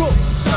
cook.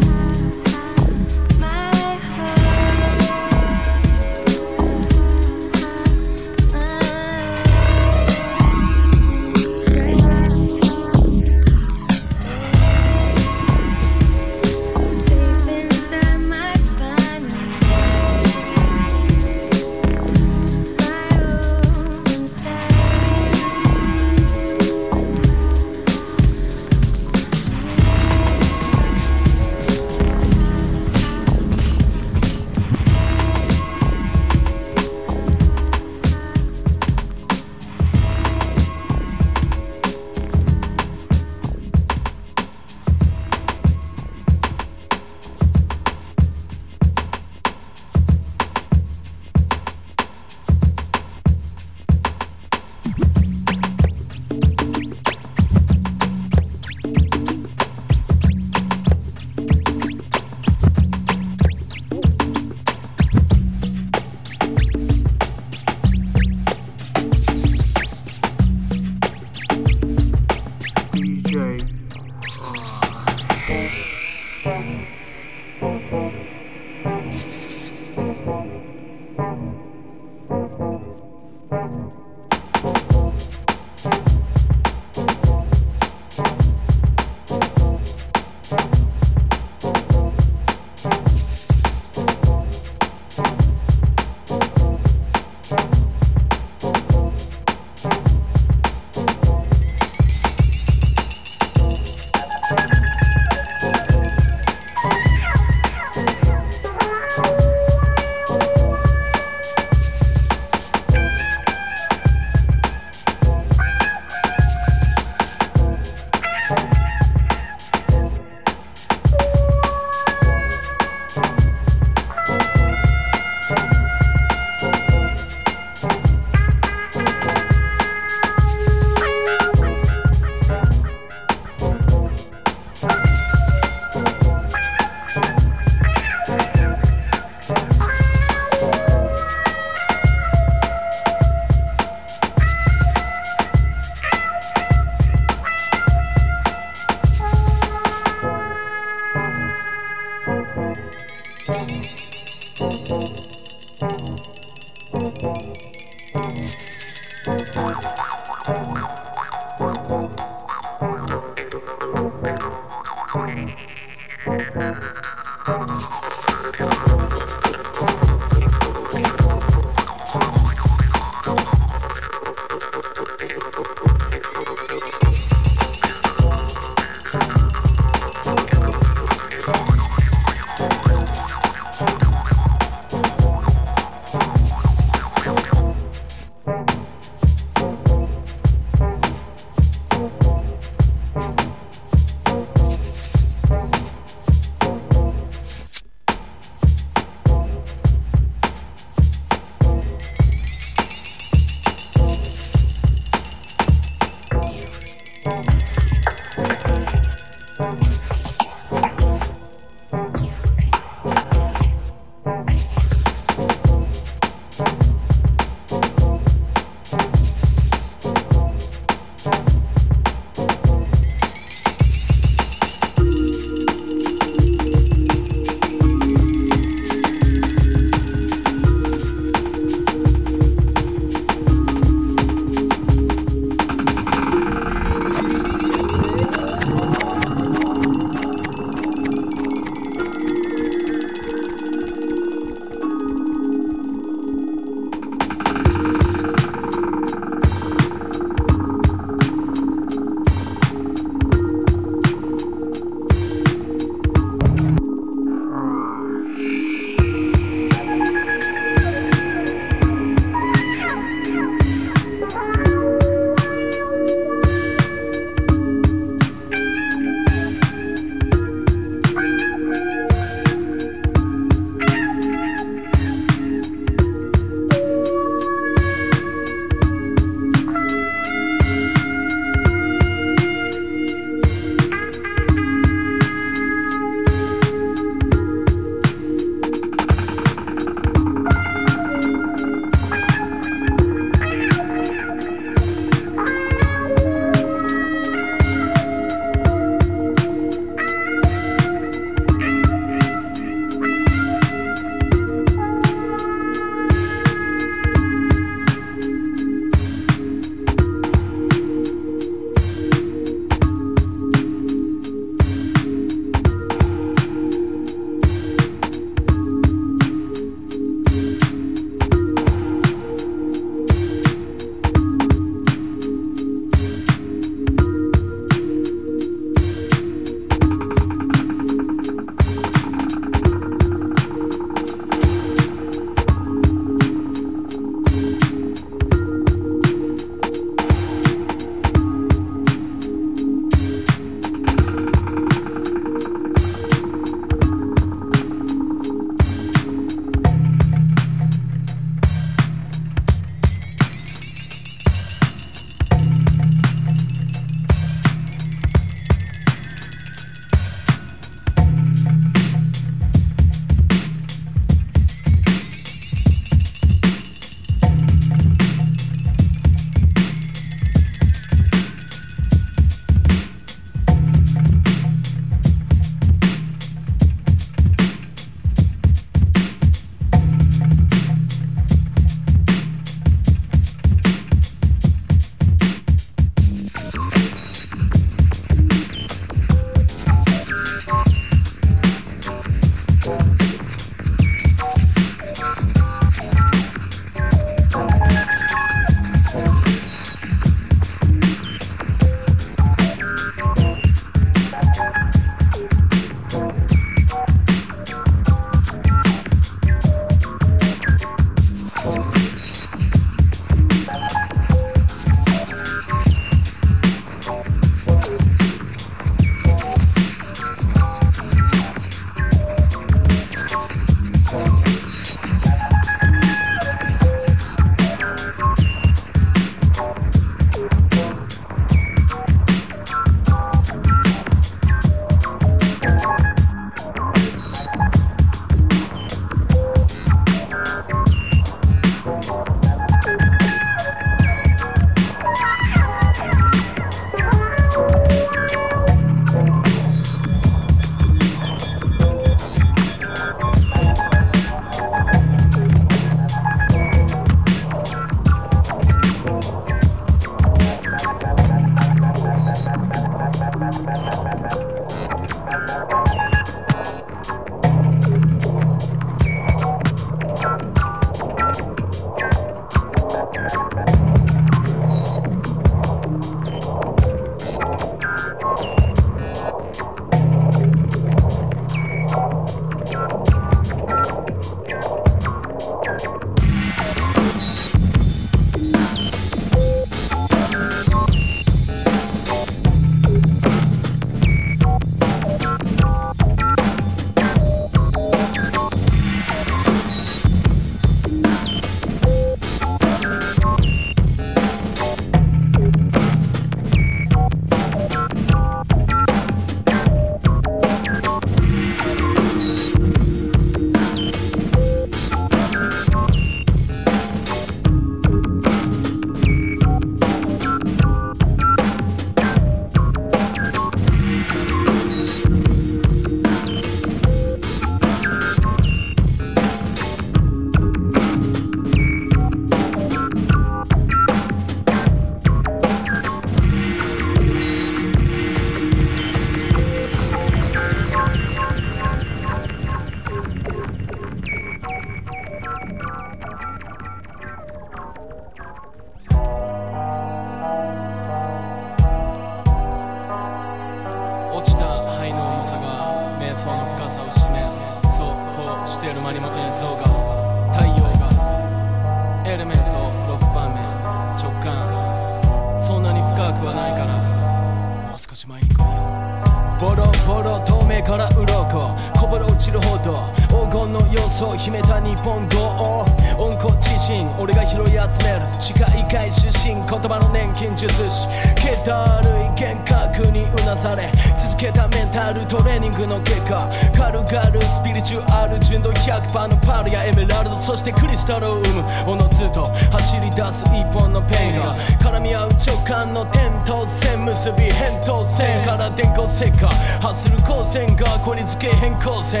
葉の年金術師気だるい幻覚にうなされ続けたメンタルトレーニングの結果軽々スピリチュアル純度100%のパルやエメラルドそしてクリスタルを生むおのずと走り出す一本のペンが絡み合う直感の点と線結び扁桃線から電光石火発する光線がこり付け変更線。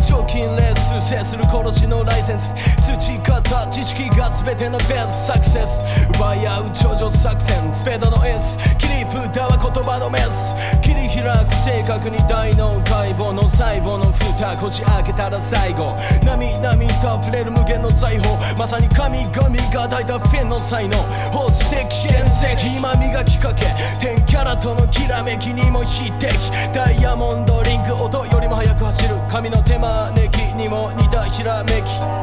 賞金レース制する殺しのライセンス培った知識が全てのベースサクセス奪い。合う頂上作戦スペードの S 切り札は言葉のメス切り開く正確に大脳解剖の細胞の蓋こじ開けたら最後波々と溢れる無限の財宝まさに神々が抱い。たフェンの才能宝石原石今磨きかけ天キャラとのきらめきにも匹敵ダイヤモンドリング音よりも速く走る神の手招きにも似たひらめき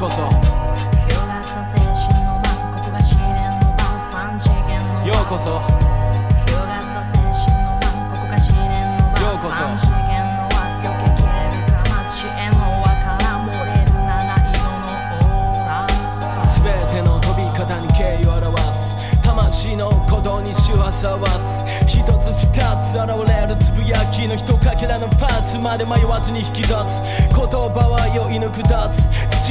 こそ。ようこそ。ようこそ三次元の輪避けきれるか街への輪から漏れる七色のオーラ全ての飛び方に敬意を表す魂の鼓動に周波数を合わす一つ二つ現れるつぶやきの一かけらのパーツまで迷わずに引き出す言葉は酔い抜くダー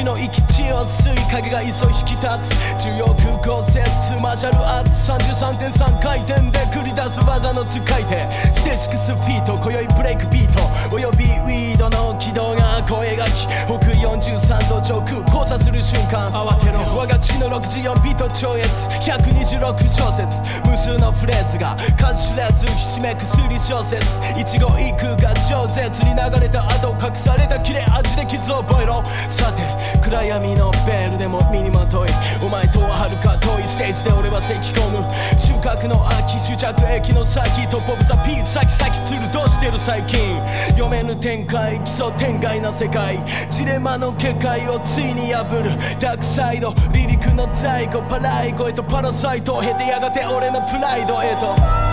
ツ土の生き地を吸い影が急い引き立つ重力合成数マーシャルアーツ33.3回転で繰り出す技の使い手ステチクスフィート今宵ブレイクビートおよびウィードの軌道が声がき北43度上空交差する瞬間慌てろ我が血の64ビート超越126小節無数のフレーズが数知らずひしめく推理小説一語一句が饒舌に流れた後隠された切れ味で傷を覚えろさて暗闇のベールでも身にまとい。お前とは遥か遠いステージで俺は咳き込む。収穫の秋終着駅の先トップオブザピース先先つるどうしてる最近。読めぬ展開基礎天外な世界。ジレマの結界をついに破る。ダークサイド離陸の在庫パライコへとパラサイトを経てやがて俺のプライドへと。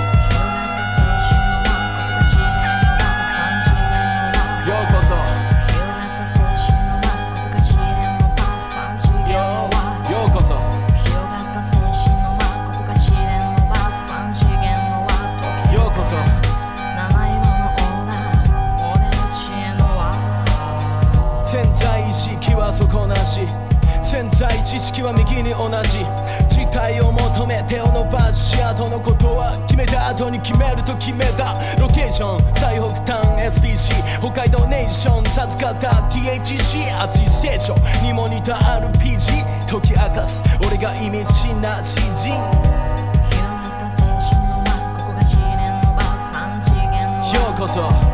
し潜在知識は右に同じ。事態を求め手を伸ばし後のことは決めた後に決めると決めた。ロケーション最北端 SPC 北海道ネーション授かった THC 熱いステーションにも似た RPG 解き明かす。俺が意味深な詩人。ようこそ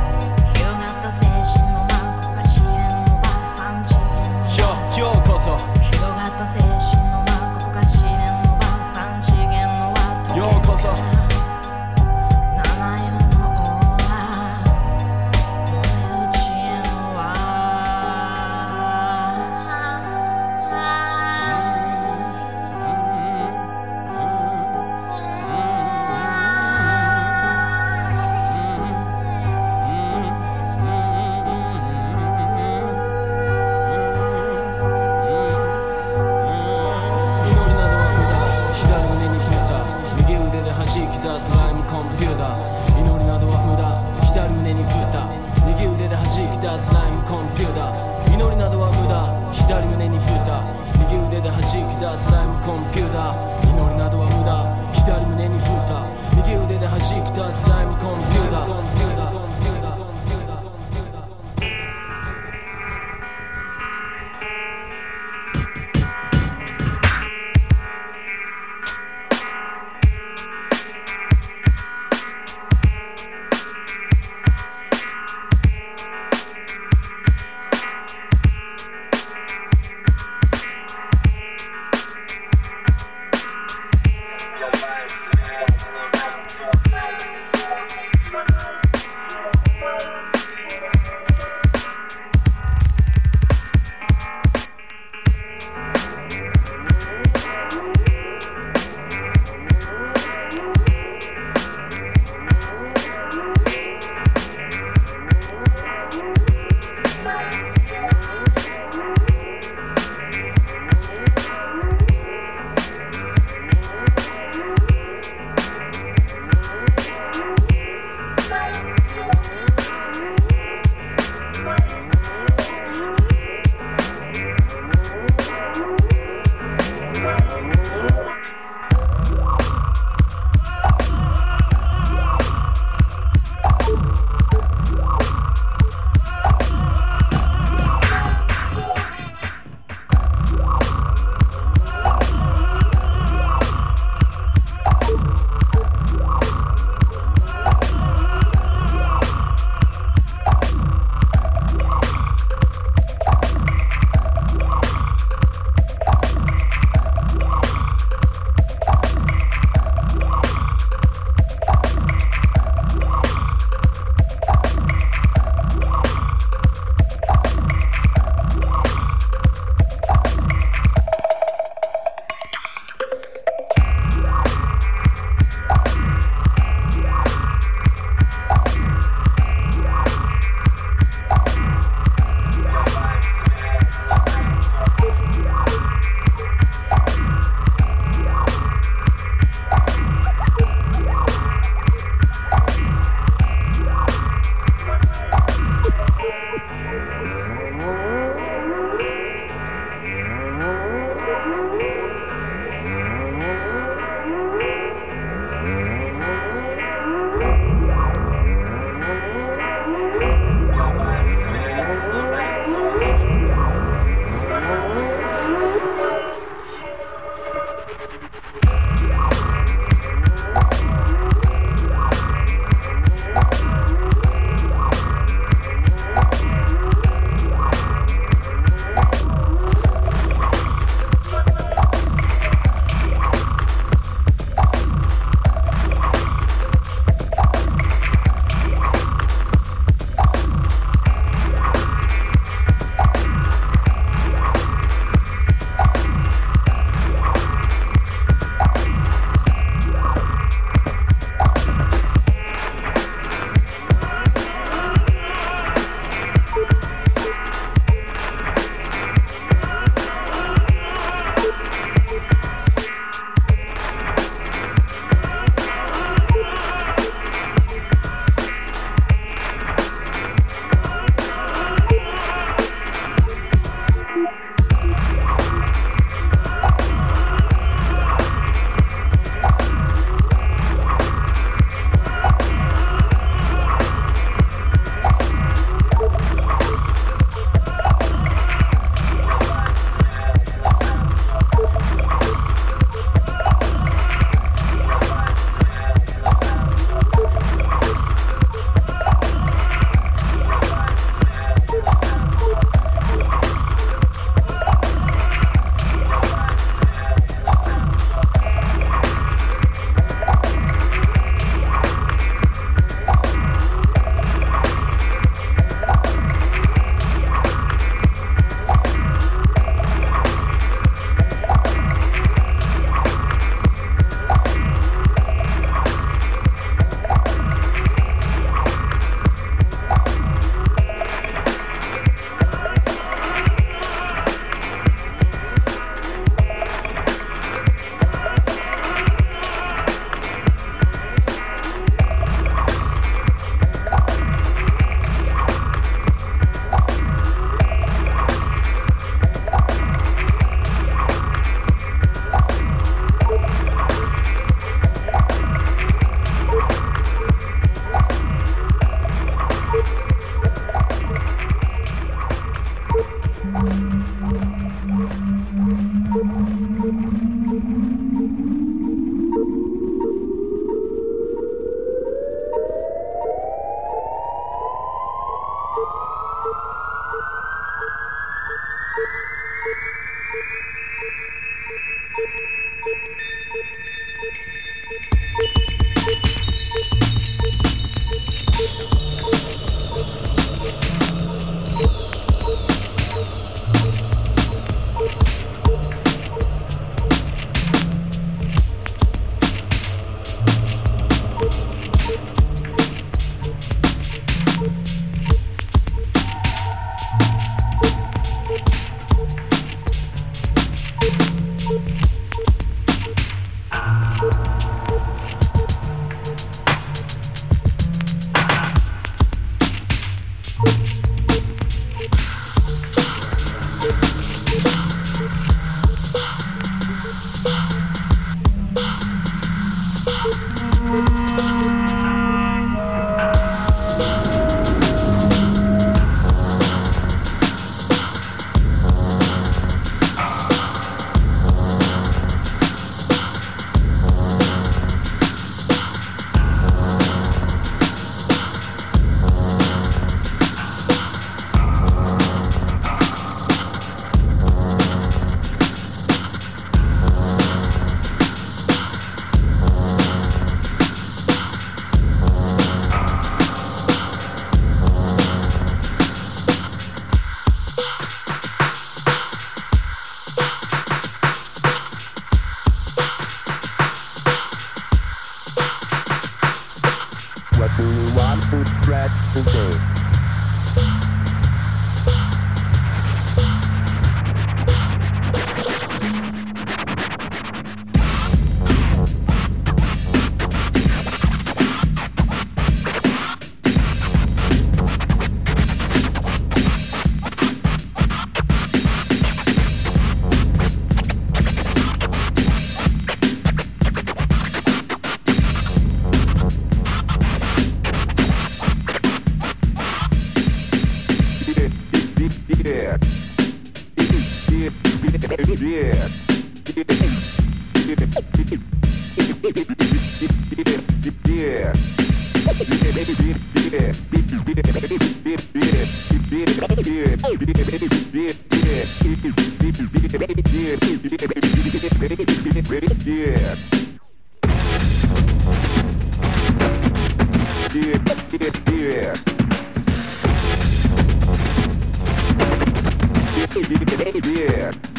it de Beer.